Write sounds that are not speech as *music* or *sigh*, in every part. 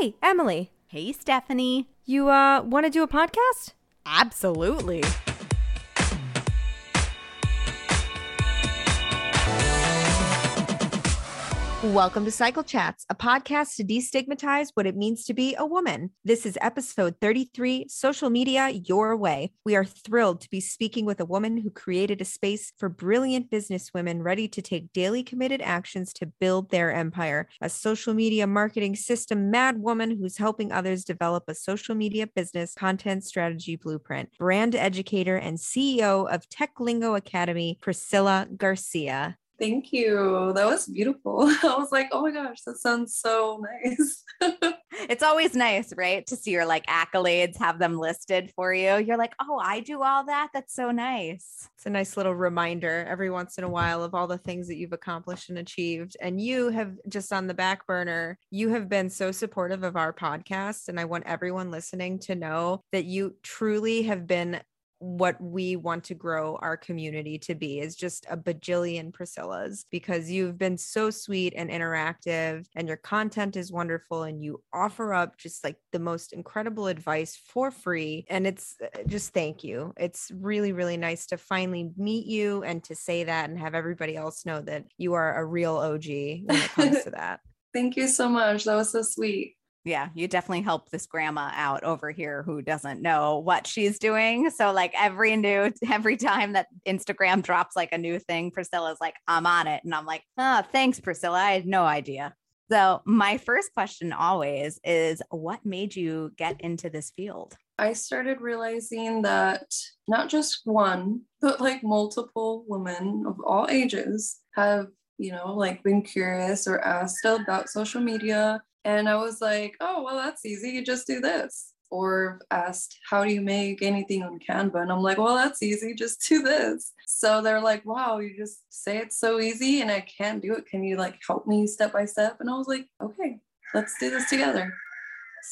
Hey, Emily. Hey, Stephanie. You uh want to do a podcast? Absolutely. Welcome to Cycle Chats, a podcast to destigmatize what it means to be a woman. This is episode 33 Social Media Your Way. We are thrilled to be speaking with a woman who created a space for brilliant businesswomen ready to take daily committed actions to build their empire. A social media marketing system mad woman who's helping others develop a social media business content strategy blueprint. Brand educator and CEO of Tech Lingo Academy, Priscilla Garcia. Thank you. That was beautiful. *laughs* I was like, oh my gosh, that sounds so nice. *laughs* it's always nice, right? To see your like accolades, have them listed for you. You're like, oh, I do all that. That's so nice. It's a nice little reminder every once in a while of all the things that you've accomplished and achieved. And you have just on the back burner, you have been so supportive of our podcast. And I want everyone listening to know that you truly have been what we want to grow our community to be is just a bajillion Priscillas because you've been so sweet and interactive and your content is wonderful and you offer up just like the most incredible advice for free and it's uh, just thank you. It's really really nice to finally meet you and to say that and have everybody else know that you are a real OG when it comes *laughs* to that. Thank you so much. That was so sweet yeah, you definitely help this grandma out over here who doesn't know what she's doing. So like every new *laughs* every time that Instagram drops like a new thing, Priscilla's like, I'm on it. And I'm like, oh, thanks, Priscilla. I had no idea. So my first question always is what made you get into this field? I started realizing that not just one, but like multiple women of all ages have you know, like been curious or asked about social media and I was like, oh, well, that's easy. You just do this. Or asked, how do you make anything on Canva? And I'm like, well, that's easy. Just do this. So they're like, wow, you just say it's so easy and I can't do it. Can you like help me step by step? And I was like, okay, let's do this together.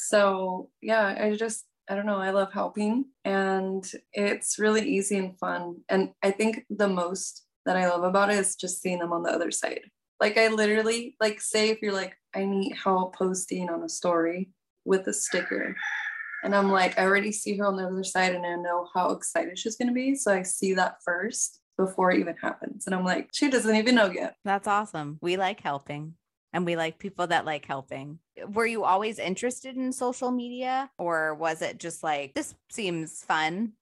So yeah, I just, I don't know, I love helping and it's really easy and fun. And I think the most that I love about it is just seeing them on the other side. Like I literally like say if you're like I need help posting on a story with a sticker. And I'm like, I already see her on the other side and I know how excited she's going to be. So I see that first before it even happens. And I'm like, she doesn't even know yet. That's awesome. We like helping and we like people that like helping. Were you always interested in social media or was it just like, this seems fun?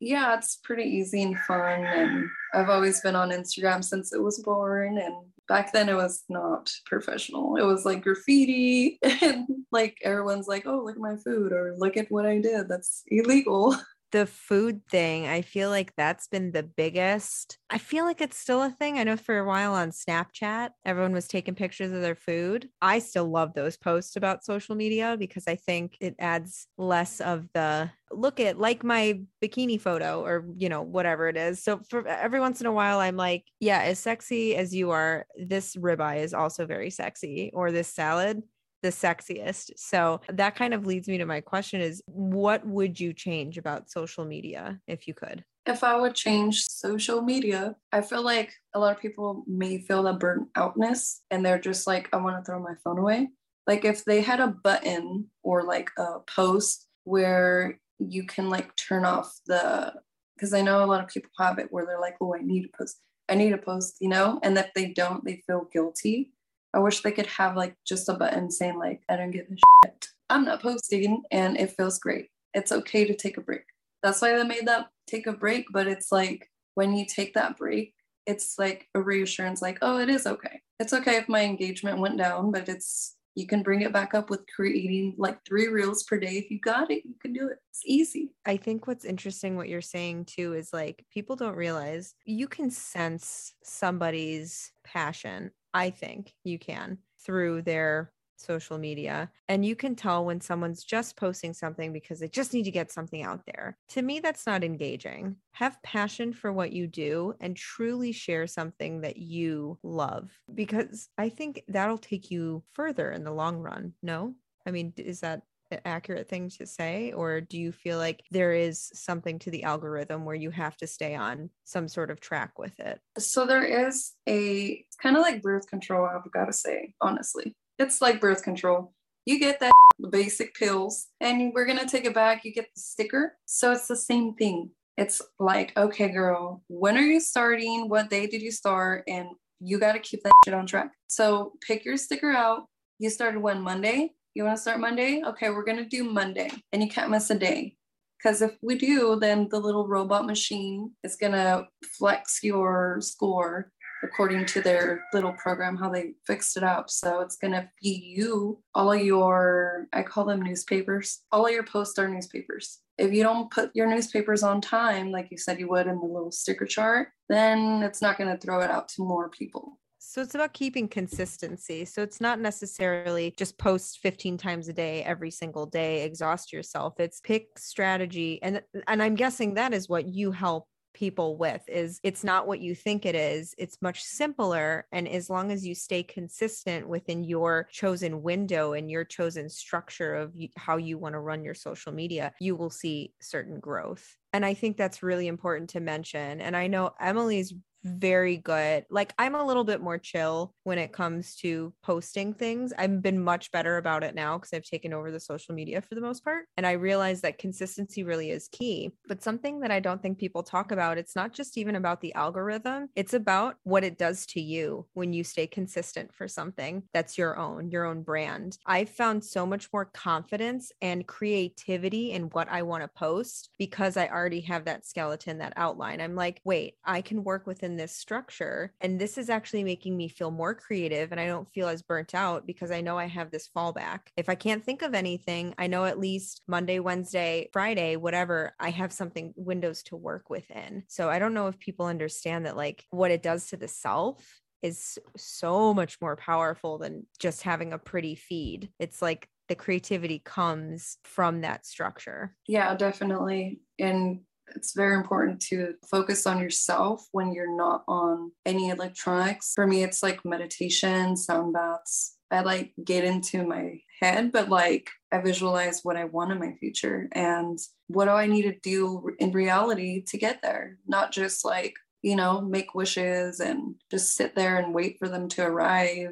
Yeah, it's pretty easy and fun. And I've always been on Instagram since it was born. And back then it was not professional. It was like graffiti *laughs* and like everyone's like, oh, look at my food or look at what I did. That's illegal. *laughs* the food thing, I feel like that's been the biggest. I feel like it's still a thing. I know for a while on Snapchat, everyone was taking pictures of their food. I still love those posts about social media because I think it adds less of the look at like my bikini photo or you know whatever it is so for every once in a while i'm like yeah as sexy as you are this ribeye is also very sexy or this salad the sexiest. So that kind of leads me to my question is what would you change about social media if you could? If I would change social media, I feel like a lot of people may feel that burnt outness and they're just like, I want to throw my phone away. Like if they had a button or like a post where you can like turn off the because I know a lot of people have it where they're like, oh, I need to post, I need to post, you know, and if they don't, they feel guilty. I wish they could have like just a button saying like I don't give a shit. I'm not posting and it feels great. It's okay to take a break. That's why they made that take a break, but it's like when you take that break, it's like a reassurance like, oh, it is okay. It's okay if my engagement went down, but it's you can bring it back up with creating like three reels per day. If you got it, you can do it. It's easy. I think what's interesting what you're saying too is like people don't realize you can sense somebody's passion I think you can through their social media. And you can tell when someone's just posting something because they just need to get something out there. To me, that's not engaging. Have passion for what you do and truly share something that you love because I think that'll take you further in the long run. No? I mean, is that accurate thing to say or do you feel like there is something to the algorithm where you have to stay on some sort of track with it so there is a kind of like birth control i've got to say honestly it's like birth control You get that basic pills and we're going to take it back. You get the sticker. So it's the same thing. It's like, okay, girl, when are you starting? What day did you start? And you got to keep that shit on track. So pick your sticker out. You started when Monday? You want to start Monday? Okay, we're going to do Monday. And you can't miss a day. Because if we do, then the little robot machine is going to flex your score according to their little program, how they fixed it up. So it's going to be you all of your, I call them newspapers, all of your posts are newspapers. If you don't put your newspapers on time, like you said you would in the little sticker chart, then it's not going to throw it out to more people. So it's about keeping consistency. So it's not necessarily just post 15 times a day every single day, exhaust yourself. It's pick strategy and and I'm guessing that is what you help people with is it's not what you think it is it's much simpler and as long as you stay consistent within your chosen window and your chosen structure of how you want to run your social media you will see certain growth and I think that's really important to mention. And I know Emily's very good. Like I'm a little bit more chill when it comes to posting things. I've been much better about it now because I've taken over the social media for the most part. And I realize that consistency really is key. But something that I don't think people talk about, it's not just even about the algorithm, it's about what it does to you when you stay consistent for something that's your own, your own brand. I've found so much more confidence and creativity in what I want to post because I already have that skeleton, that outline. I'm like, wait, I can work within this structure. And this is actually making me feel more creative and I don't feel as burnt out because I know I have this fallback. If I can't think of anything, I know at least Monday, Wednesday, Friday, whatever, I have something windows to work within. So I don't know if people understand that, like, what it does to the self is so much more powerful than just having a pretty feed. It's like the creativity comes from that structure. Yeah, definitely. And it's very important to focus on yourself when you're not on any electronics. For me, it's like meditation, sound baths. I like get into my head, but like I visualize what I want in my future and what do I need to do in reality to get there, not just like, you know, make wishes and just sit there and wait for them to arrive.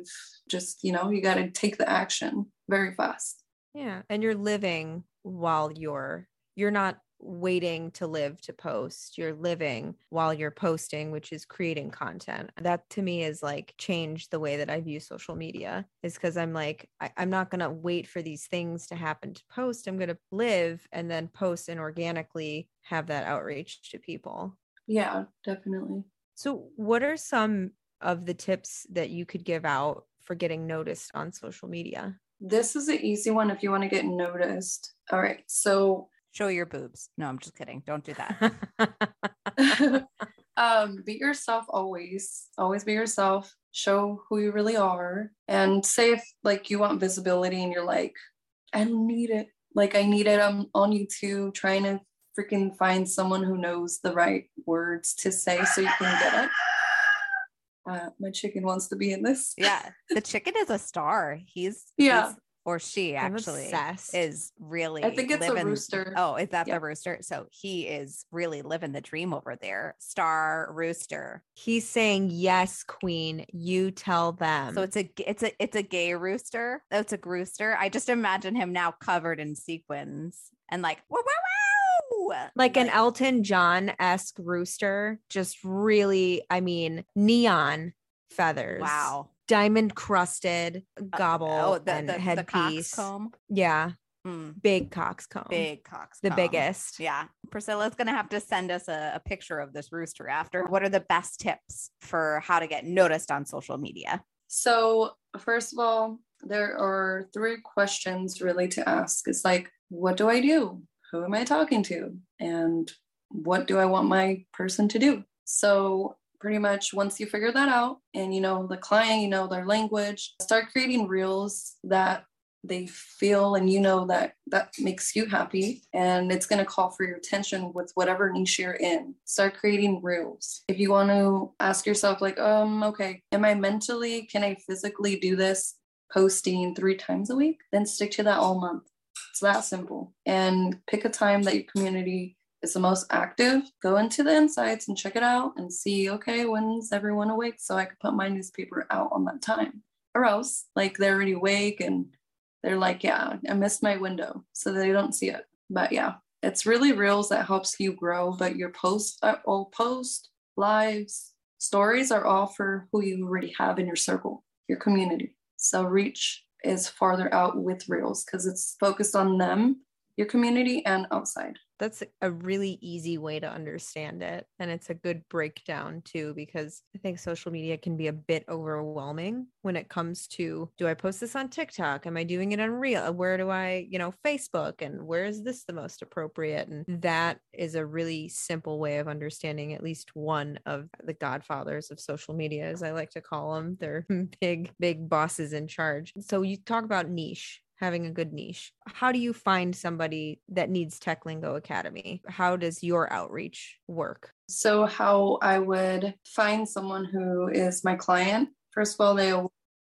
Just, you know, you got to take the action very fast. Yeah. And you're living while you're, you're not waiting to live to post. You're living while you're posting which is creating content. That to me is like changed the way that i view social media is because i'm like I, i'm not going to wait for these things to happen to post. I'm going to live and then post and organically have that outreach to people. Yeah definitely. So what are some of the tips that you could give out for getting noticed on social media? This is an easy one if you want to get noticed. All right so show your boobs. No, I'm just kidding. Don't do that. *laughs* *laughs* um, be yourself always. Always be yourself. Show who you really are. And say if like you want visibility and you're like, I need it. Like I need it. I'm on YouTube trying to freaking find someone who knows the right words to say so you can get it. Uh, my chicken wants to be in this. Yeah, *laughs* the chicken is a star. He's yeah. He's or she actually is really I think it's living, a rooster. Oh, is that yep. the rooster? So he is really living the dream over there. Star rooster. He's saying, Yes, queen, you tell them. So it's a it's a it's a gay rooster. Oh, it's a rooster. I just imagine him now covered in sequins and like whoa, whoa, whoa. Like, like an Elton John esque rooster, just really, I mean, neon feathers. Wow diamond crusted gobble uh, oh, the, and the, headpiece. The. Yeah. Mm. Big coxcomb. Big coxcomb. The biggest. Yeah. Priscilla's going to have to send us a, a picture of this rooster after. What are the best tips for how to get noticed on social media? So, first of all, there are three questions really to ask. It's like, what do I do? Who am I talking to? And what do I want my person to do? So, pretty much once you figure that out and you know the client, you know their language, start creating reels that they feel and you know that that makes you happy and it's going to call for your attention with whatever niche you're in. Start creating reels. If you want to ask yourself like um okay am i mentally can i physically do this posting three times a week? Then stick to that all month. It's that simple. And pick a time that your community is the most active, go into the insights and check it out and see, okay, when's everyone awake so I could put my newspaper out on that time. Or else, like they're already awake and they're like, yeah, I missed my window. So they don't see it. But yeah, it's really reels that helps you grow. But your posts, uh, all post, lives, stories are all for who you already have in your circle, your community. So reach is farther out with reels because it's focused on them, your community, and outside. That's a really easy way to understand it and it's a good breakdown too because i think social media can be a bit overwhelming when it comes to do i post this on tiktok? Am i doing it on real uh, where do i you know facebook? And where is this the most appropriate? And that is a really simple way of understanding at least one of the godfathers of social media as i like to call them they're *laughs* big big bosses in charge. So you talk about niche having a good niche. How do you find somebody that needs Tech Lingo Academy? How does your outreach work? So, how I would find someone who is my client, first of all, they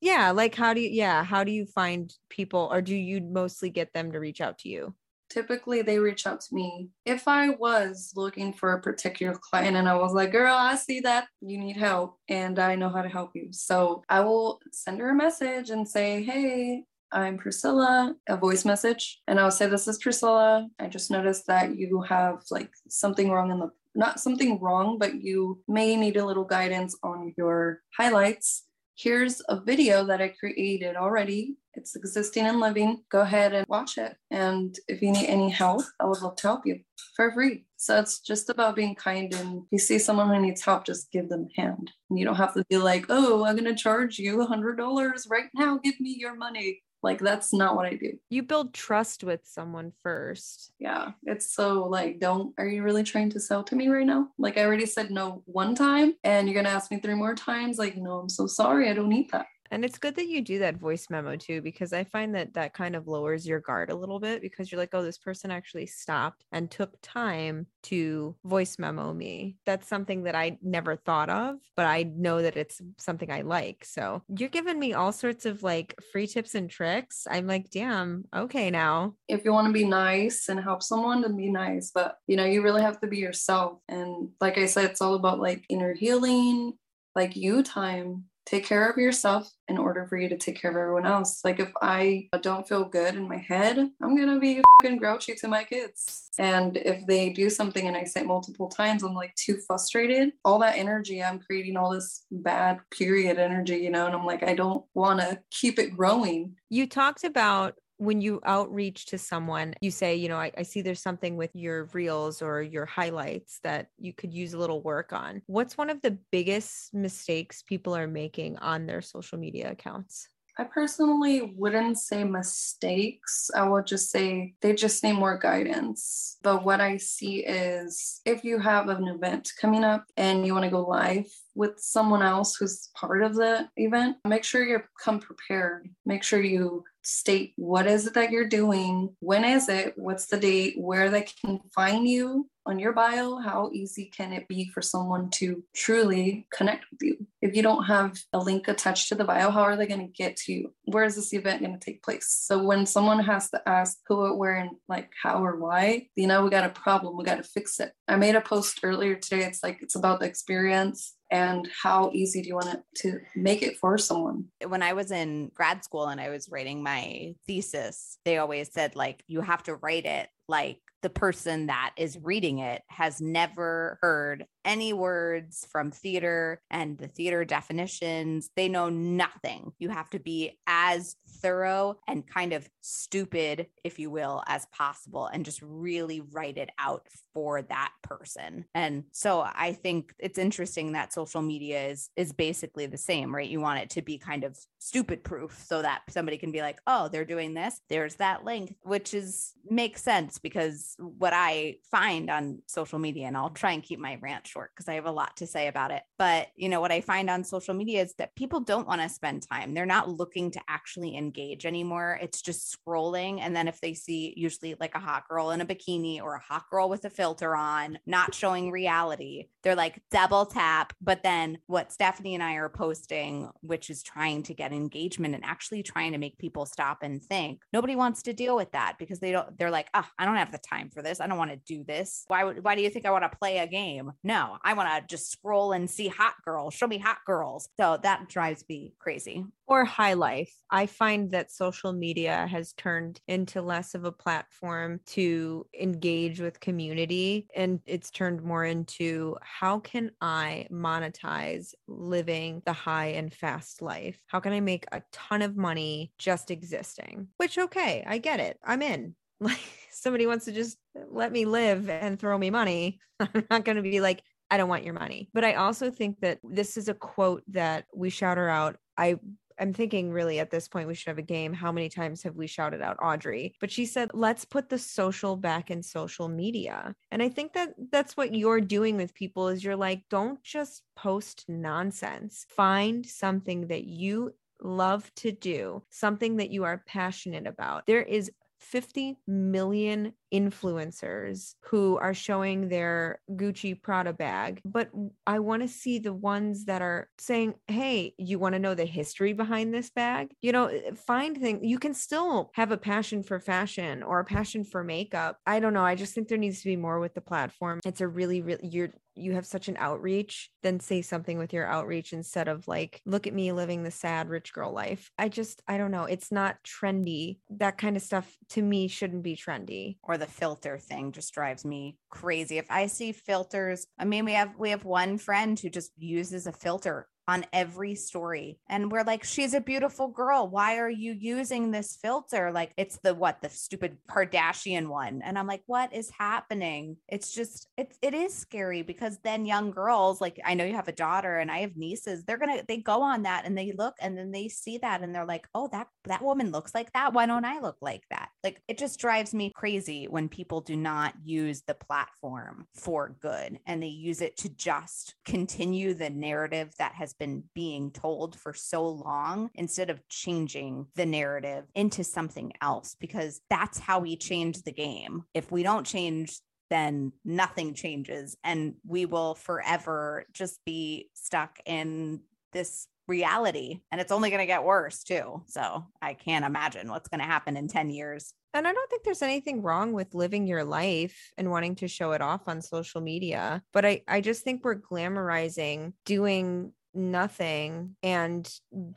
yeah, like how do you yeah, how do you find people or do you mostly get them to reach out to you? Typically, they reach out to me. If I was looking for a particular client and I was like, girl, I see that you need help and I know how to help you. So I will send her a message and say, hey, I'm Priscilla, a voice message. And I'll say, This is Priscilla. I just noticed that you have like something wrong in the, not something wrong, but you may need a little guidance on your highlights. Here's a video that I created already. It's existing and living. Go ahead and watch it. And if you need any help, I would love to help you for free. So it's just about being kind. And if you see someone who needs help, just give them a hand. And you don't have to be like, oh, I'm going to charge you a $100 right now. Give me your money. Like that's not what I do. You build trust with someone first. Yeah. It's so like, don't, are you really trying to sell to me right now? Like I already said no one time and you're going to ask me three more times. Like, no, I'm so sorry. I don't need that. And it's good that you do that voice memo too, because I find that that kind of lowers your guard a little bit because you're like, oh, this person actually stopped and took time to voice memo me. That's something that I never thought of, but I know that it's something I like. So you're giving me all sorts of like free tips and tricks. I'm like, damn, okay now. If you want to be nice and help someone, then be nice. But you know, you really have to be yourself. And like I said, it's all about like inner healing, like you time take care of yourself in order for you to take care of everyone else. Like if I don't feel good in my head, I'm gonna be fucking grouchy to my kids. And if they do something and I say multiple times, I'm like too frustrated. All that energy, I'm creating all this bad period energy, you know, and I'm like, I don't wanna keep it growing. You talked about when you outreach to someone, you say, you know, I, I, see there's something with your reels or your highlights that you could use a little work on. What's one of the biggest mistakes people are making on their social media accounts? I personally wouldn't say mistakes. I would just say they just need more guidance. But what I see is if you have an event coming up and you want to go live with someone else who's part of the event, make sure you come prepared. Make sure you state what is it that you're doing, when is it, what's the date, where they can find you on your bio, how easy can it be for someone to truly connect with you? If you don't have a link attached to the bio, how are they going to get to you? Where is this event going to take place? So when someone has to ask who, where, and like how or why, you know, we got a problem. We got to fix it. I made a post earlier today. It's like, it's about the experience and how easy do you want it to make it for someone? When i was in grad school and i was writing my thesis they always said like you have to write it like the person that is reading it has never heard any words from theater and the theater definitions. They know nothing. You have to be as thorough and kind of stupid, if you will, as possible and just really write it out for that person. And so I think it's interesting that social media is is basically the same, right? You want it to be kind of stupid proof so that somebody can be like, "Oh, they're doing this. There's that link," which is makes sense because what I find on social media and I'll try and keep my rant short because I have a lot to say about it. But, you know, what I find on social media is that people don't want to spend time. They're not looking to actually engage anymore. It's just scrolling. And then if they see usually like a hot girl in a bikini or a hot girl with a filter on, not showing reality, they're like double tap. But then what Stephanie and I are posting, which is trying to get engagement and actually trying to make people stop and think, nobody wants to deal with that because they don't, they're like, oh, I don't have the time for this. I don't want to do this. Why would, why do you think I want to play a game? No, I want to just scroll and see hot girls. Show me hot girls. So that drives me crazy. Or high life. I find that social media has turned into less of a platform to engage with community and it's turned more into how can I monetize living the high and fast life? How can I make a ton of money just existing? Which, okay, I get it. I'm in. *laughs* Like somebody wants to just let me live and throw me money. *laughs* I'm not going to be like, I don't want your money. But I also think that this is a quote that we shout her out. I I'm thinking really at this point we should have a game. How many times have we shouted out Audrey? But she said, let's put the social back in social media. And I think that that's what you're doing with people is you're like, don't just post nonsense. Find something that you love to do, something that you are passionate about. There is 50 million influencers who are showing their Gucci Prada bag, but I want to see the ones that are saying, Hey, you want to know the history behind this bag? You know, find things you can still have a passion for fashion or a passion for makeup. I don't know. I just think there needs to be more with the platform. It's a really, really, you're, you have such an outreach, then say something with your outreach instead of like, look at me living the sad rich girl life. I just, I don't know. It's not trendy. That kind of stuff to me shouldn't be trendy. Or the filter thing just drives me crazy. If I see filters, I mean, we have we have one friend who just uses a filter on every story. And we're like, she's a beautiful girl. Why are you using this filter? Like, it's the what, the stupid Kardashian one. And I'm like, what is happening? It's just, it's, it is scary because then young girls, like, I know you have a daughter and I have nieces, they're going to, they go on that and they look and then they see that and they're like, oh, that, that woman looks like that. Why don't I look like that? Like, it just drives me crazy when people do not use the platform for good and they use it to just continue the narrative that has been being told for so long instead of changing the narrative into something else because that's how we change the game. If we don't change then nothing changes and we will forever just be stuck in this reality and it's only going to get worse too so i can't imagine what's going to happen in 10 years and I don't think there's anything wrong with living your life and wanting to show it off on social media. But I, I just think we're glamorizing doing nothing and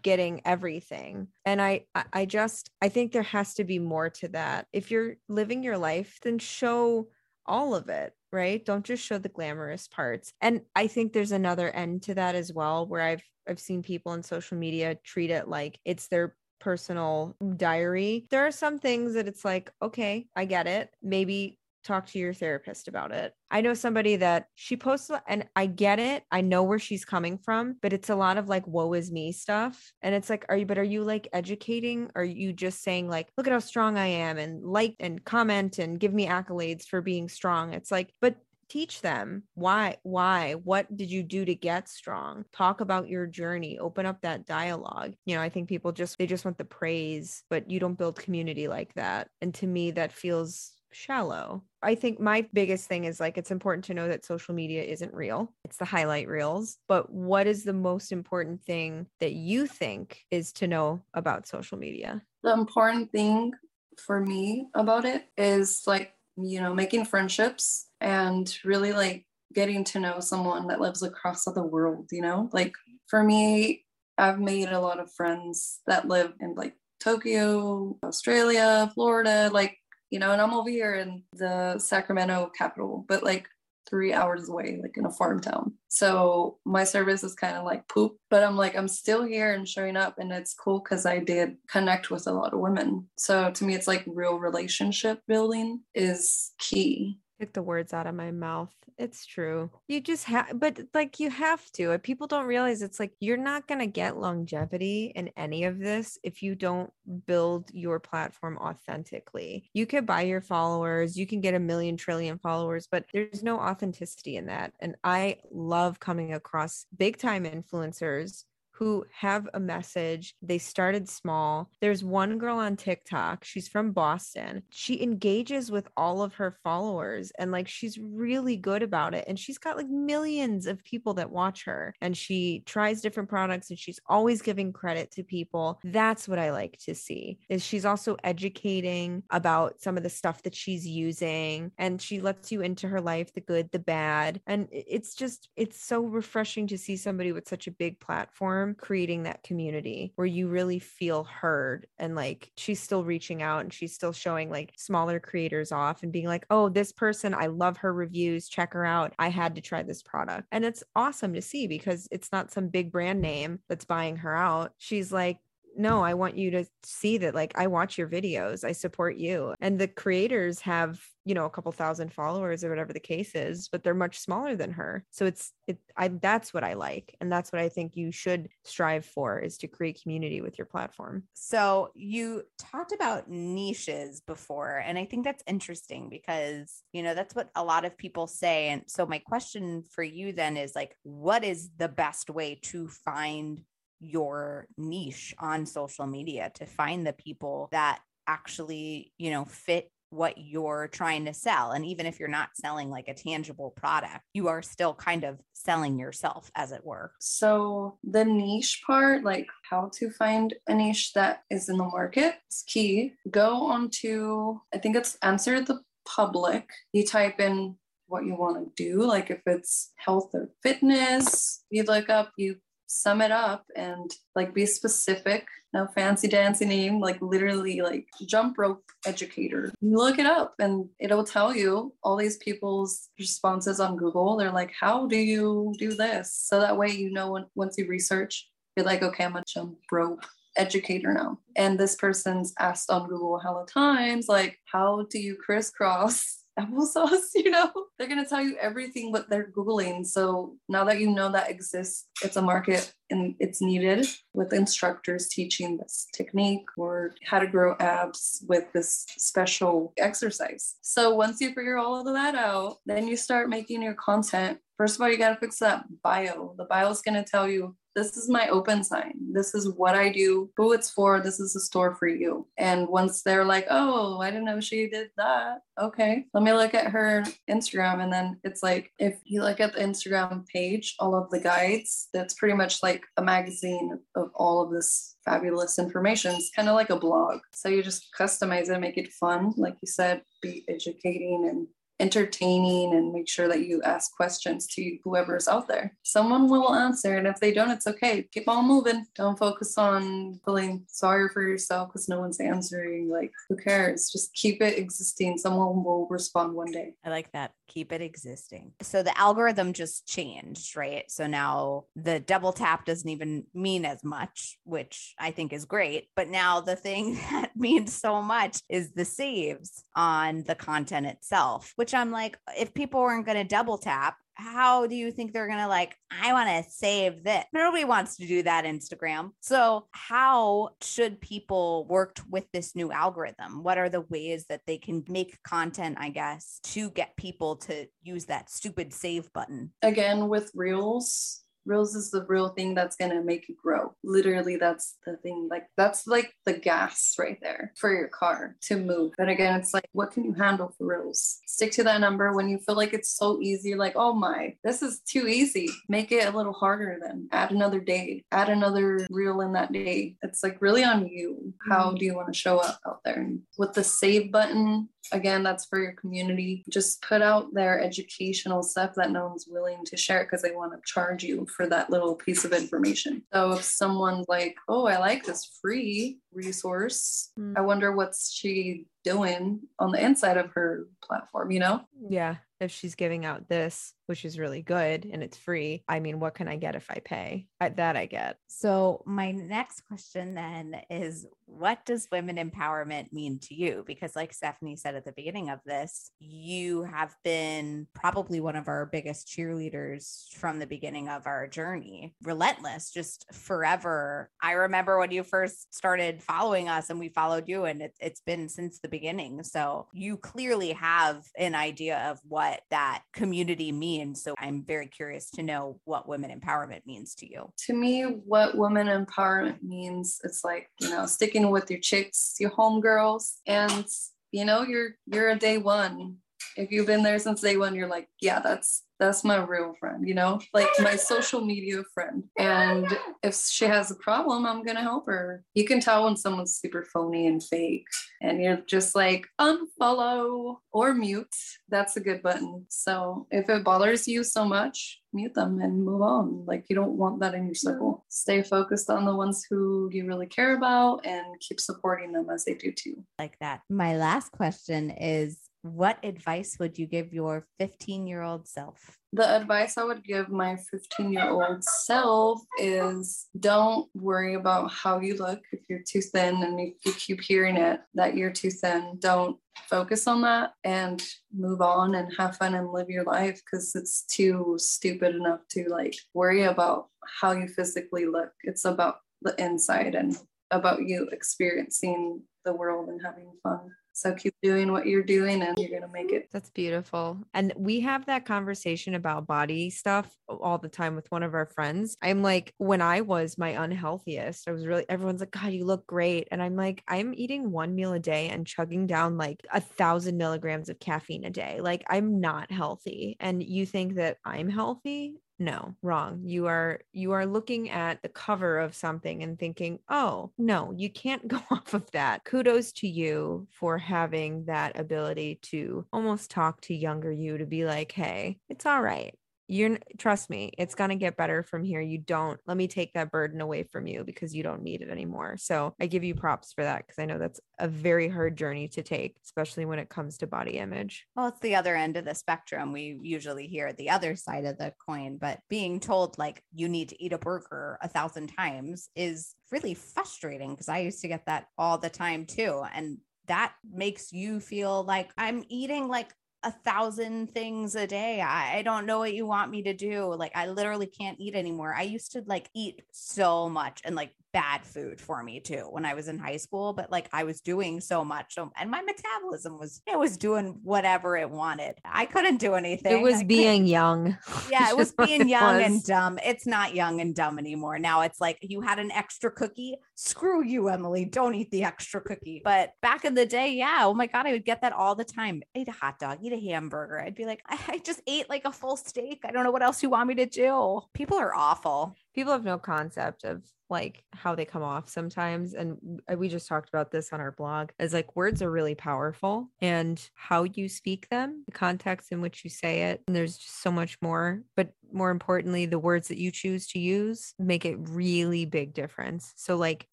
getting everything. And i i just i think there has to be more to that. If you're living your life then show all of it right? Don't just show the glamorous parts. And i think there's another end to that as well where i've i've seen people on social media treat it like it's their personal diary. There are some things that it's like okay i get it. Maybe talk to your therapist about it. I know somebody that she posts, and I get it. I know where she's coming from, but it's a lot of like, woe is me stuff. And it's like, are you, but are you like educating? Are you just saying, like, look at how strong I am and like and comment and give me accolades for being strong? It's like, but teach them why why what did you do to get strong talk about your journey open up that dialogue you know i think people just they just want the praise but you don't build community like that and to me that feels shallow. I think my biggest thing is like it's important to know that social media isn't real. It's the highlight reels. But what is the most important thing that you think is to know about social media? The important thing for me about it is like, you know, making friendships and really like getting to know someone that lives across the world, you know? Like for me, I've made a lot of friends that live in like Tokyo, Australia, Florida, like you know, and I'm over here in the Sacramento capital, but like three hours away, like in a farm town. So my service is kind of like poop, but I'm like, I'm still here and showing up. And it's cool because I did connect with a lot of women. So to me, it's like real relationship building is key took the words out of my mouth. It's true. You just have, but like you have to. People don't realize it's like you're not going to get longevity in any of this if you don't build your platform authentically. You could buy your followers, you can get a million trillion followers, but there's no authenticity in that. And I love coming across big time influencers who have a message. They started small. There's one girl on TikTok. She's from Boston. She engages with all of her followers and like she's really good about it. And she's got like millions of people that watch her and she tries different products and she's always giving credit to people. That's what I like to see. Is she's also educating about some of the stuff that she's using and she lets you into her life, the good, the bad. And it's just it's so refreshing to see somebody with such a big platform creating that community where you really feel heard and like she's still reaching out and she's still showing like smaller creators off and being like, "Oh, this person, I love her reviews. Check her out. I had to try this product." And it's awesome to see because it's not some big brand name that's buying her out. She's like, no, I want you to see that like I watch your videos, I support you. And the creators have, you know, a couple thousand followers or whatever the case is, but they're much smaller than her. So it's it I that's what I like and that's what I think you should strive for is to create community with your platform. So you talked about niches before and I think that's interesting because, you know, that's what a lot of people say and so my question for you then is like what is the best way to find your niche on social media to find the people that actually, you know, fit what you're trying to sell. And even if you're not selling like a tangible product, you are still kind of selling yourself, as it were. So, the niche part, like how to find a niche that is in the market, is key. Go on to, I think it's Answer the Public. You type in what you want to do, like if it's health or fitness, you look up, you sum it up and like be specific no fancy dancy name like literally like jump rope educator. You look it up and it'll tell you all these people's responses on google. They're like how do you do this? So that way you know when, once you research you're like okay i'm a jump rope educator now. And this person's asked on google hello times like how do you crisscross applesauce, *laughs* you know? They're going to tell you everything what they're Googling. So now that you know that exists, it's a market and it's needed with instructors teaching this technique or how to grow abs with this special exercise. So once you figure all of that out, then you start making your content. First of all, you got to fix that bio. The bio is going to tell you this is my open sign. This is what I do, who it's for. This is a store for you. And once they're like, oh, I didn't know she did that. Okay, let me look at her Instagram. And then it's like, if you look at the Instagram page, all of the guides, that's pretty much like a magazine of all of this fabulous information. It's kind of like a blog. So you just customize it, make it fun. Like you said, be educating and entertaining and make sure that you ask questions to whoever's out there. Someone will answer, and if they don't, it's okay. Keep on moving. Don't focus on feeling sorry for yourself because no one's answering. Like, who cares? Just keep it existing. Someone will respond one day. I like that. Keep it existing. So the algorithm just changed, right? So now the double tap doesn't even mean as much, which I think is great. But now the thing *laughs* that means so much is the saves on the content itself, which I'm like, if people weren't going to double tap, how do you think they're going to like i want to save this. Nobody wants to do that instagram. So how should people work with this new algorithm? What are the ways that they can make content i guess to get people to use that stupid save button? Again with reels Reels is the real thing that's going to make you grow. Literally, that's the thing. Like, that's like the gas right there for your car to move. But again, it's like, what can you handle for Reels? Stick to that number when you feel like it's so easy. You're like, oh my, this is too easy. Make it a little harder then. Add another day, add another reel in that day. It's like really on you. How mm-hmm. do you want to show up out there? And with the save button, again that's for your community. Just put out their educational stuff that no one's willing to share because they want to charge you for that little piece of information. So if someone's like oh i like this free resource mm. i wonder what's she doing on the inside of her platform you know? Yeah if she's giving out this, which is really good and it's free, I mean, what can I get if I pay? I, that I get. So, my next question then is what does women empowerment mean to you? Because, like Stephanie said at the beginning of this, you have been probably one of our biggest cheerleaders from the beginning of our journey. Relentless, just forever. I remember when you first started following us and we followed you, and it, it's been since the beginning. So, you clearly have an idea of what what that community means mean. So I'm very curious to know what women empowerment means to you. To me, what women empowerment means, it's like, you know, sticking with your chicks, your homegirls, and you know, you're you're a day one. If you've been there since day one, you're like, yeah, that's that's my real friend, you know, like my social media friend. And if she has a problem, I'm going to help her. You can tell when someone's super phony and fake, and you're just like, unfollow or mute. That's a good button. So if it bothers you so much, mute them and move on. Like you don't want that in your circle. Stay focused on the ones who you really care about and keep supporting them as they do too. Like that. My last question is what advice would you give your 15 year old self? The advice I would give my 15 year old self is don't worry about how you look if you're too thin and if you keep hearing it that you're too thin. Don't focus on that and move on and have fun and live your life because it's too stupid enough to like worry about how you physically look. It's about the inside and about you experiencing the world and having fun. So keep doing what you're doing and you're going to make it. That's beautiful. And we have that conversation about body stuff all the time with one of our friends. I'm like, when I was my unhealthiest, I was really, everyone's like, God, you look great. And I'm like, I'm eating one meal a day and chugging down like a thousand milligrams of caffeine a day. Like, I'm not healthy. And you think that I'm healthy? No wrong. You are you are looking at the cover of something and thinking oh no you can't *laughs* go off of that. Kudos to you for having that ability to almost talk to younger you to be like hey it's all right you're trust me it's going to get better from here you don't let me take that burden away from you because you don't need it anymore. So i give you props for that because i know that's a very hard journey to take especially when it comes to body image. Well it's the other end of the spectrum we usually hear the other side of the coin but being told like you need to eat a burger a thousand times is really frustrating because i used to get that all the time too and that makes you feel like I'm eating like a thousand things a day. I, I, don't know what you want me to do. Like, I literally can't eat anymore. I used to like eat so much and like bad food for me too when I was in high school, but like I was doing so much. So, and my metabolism was, it was doing whatever it wanted. I couldn't do anything. It was being young. *laughs* Yeah, it *laughs* was being young was. and dumb. It's not young and dumb anymore. Now it's like you had an extra cookie. Screw you, Emily. Don't eat the extra cookie. But back in the day, yeah. Oh my God, I would get that all the time. Eat a hot dog, eat a hamburger. I'd be like, I, *laughs* I just ate like a full steak. I don't know what else you want me to do. People are awful. People have no concept of like how they come off sometimes and uh, we just talked about this on our blog is like words are really powerful and how you speak them the context in which you say it and there's just so much more but more importantly the words that you choose to use make it really big difference. So like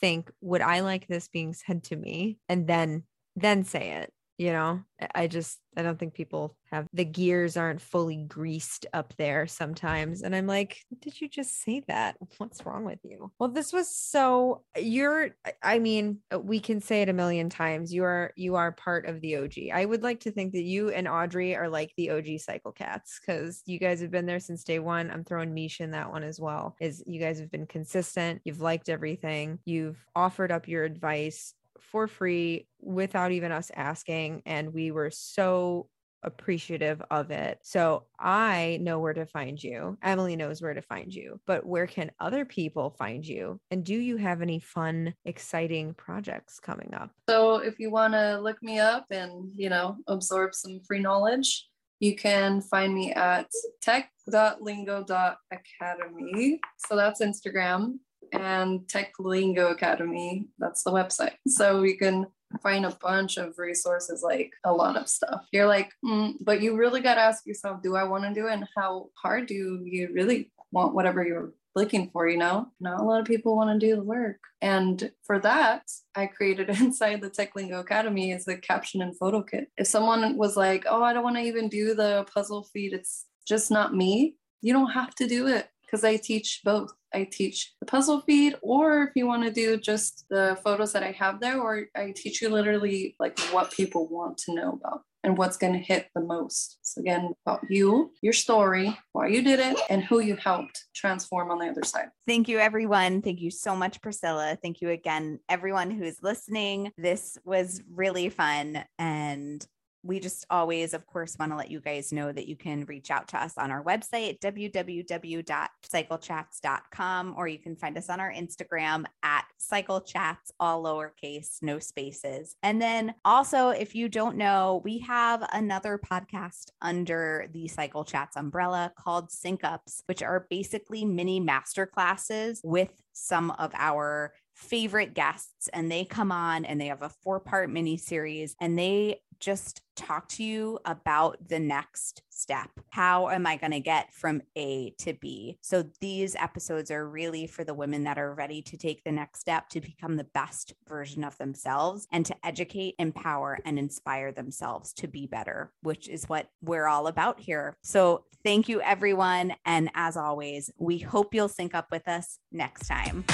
think would i like this being said to me? and then then say it you know i just i don't think people have the gears aren't fully greased up there sometimes. And i'm like did you just say that? What's wrong with you? Well this was so you're i mean uh, we can say it a million times. You are you are part of the og i would like to think that you and audrey are like the og cycle cats because you guys have been there since day one. I'm throwing mish in that one as well is you guys have been consistent. You've liked everything. You've offered up your advice for free without even us asking. And we were so appreciative of it. So I know where to find you. Emily knows where to find you. But where can other people find you? And do you have any fun, exciting projects coming up? So if you want to look me up and, you know, absorb some free knowledge, you can find me at tech.lingo.academy. So that's Instagram and Tech Lingo Academy. That's the website. So you can find a bunch of resources, like a lot of stuff. You're like, mm, but you really got to ask yourself, do I want to do it? And how hard do you really want whatever you're looking for, you know? Not a lot of people want to do the work. And for that, I created *laughs* inside the Tech Lingo Academy is the caption and photo kit. If someone was like, oh, I don't want to even do the puzzle feed, it's just not me, you don't have to do it because I teach both. I teach the puzzle feed, or if you want to do just the photos that I have there, or I teach you literally like what people want to know about and what's going to hit the most. So, again, about you, your story, why you did it, and who you helped transform on the other side. Thank you, everyone. Thank you so much, Priscilla. Thank you again, everyone who's listening. This was really fun. And we just always, of course, want to let you guys know that you can reach out to us on our website, www.cyclechats.com, or you can find us on our Instagram at cyclechats, all lowercase, no spaces. And then also, if you don't know, we have another podcast under the Cycle Chats umbrella called Sync Ups, which are basically mini master classes with some of our favorite guests and they come on and they have a four part mini series and they just talk to you about the next step. How am I going to get from A to B? So these episodes are really for the women that are ready to take the next step to become the best version of themselves and to educate, empower, and inspire themselves to be better, which is what we're all about here. So thank you, everyone. And as always, we hope you'll sync up with us next time.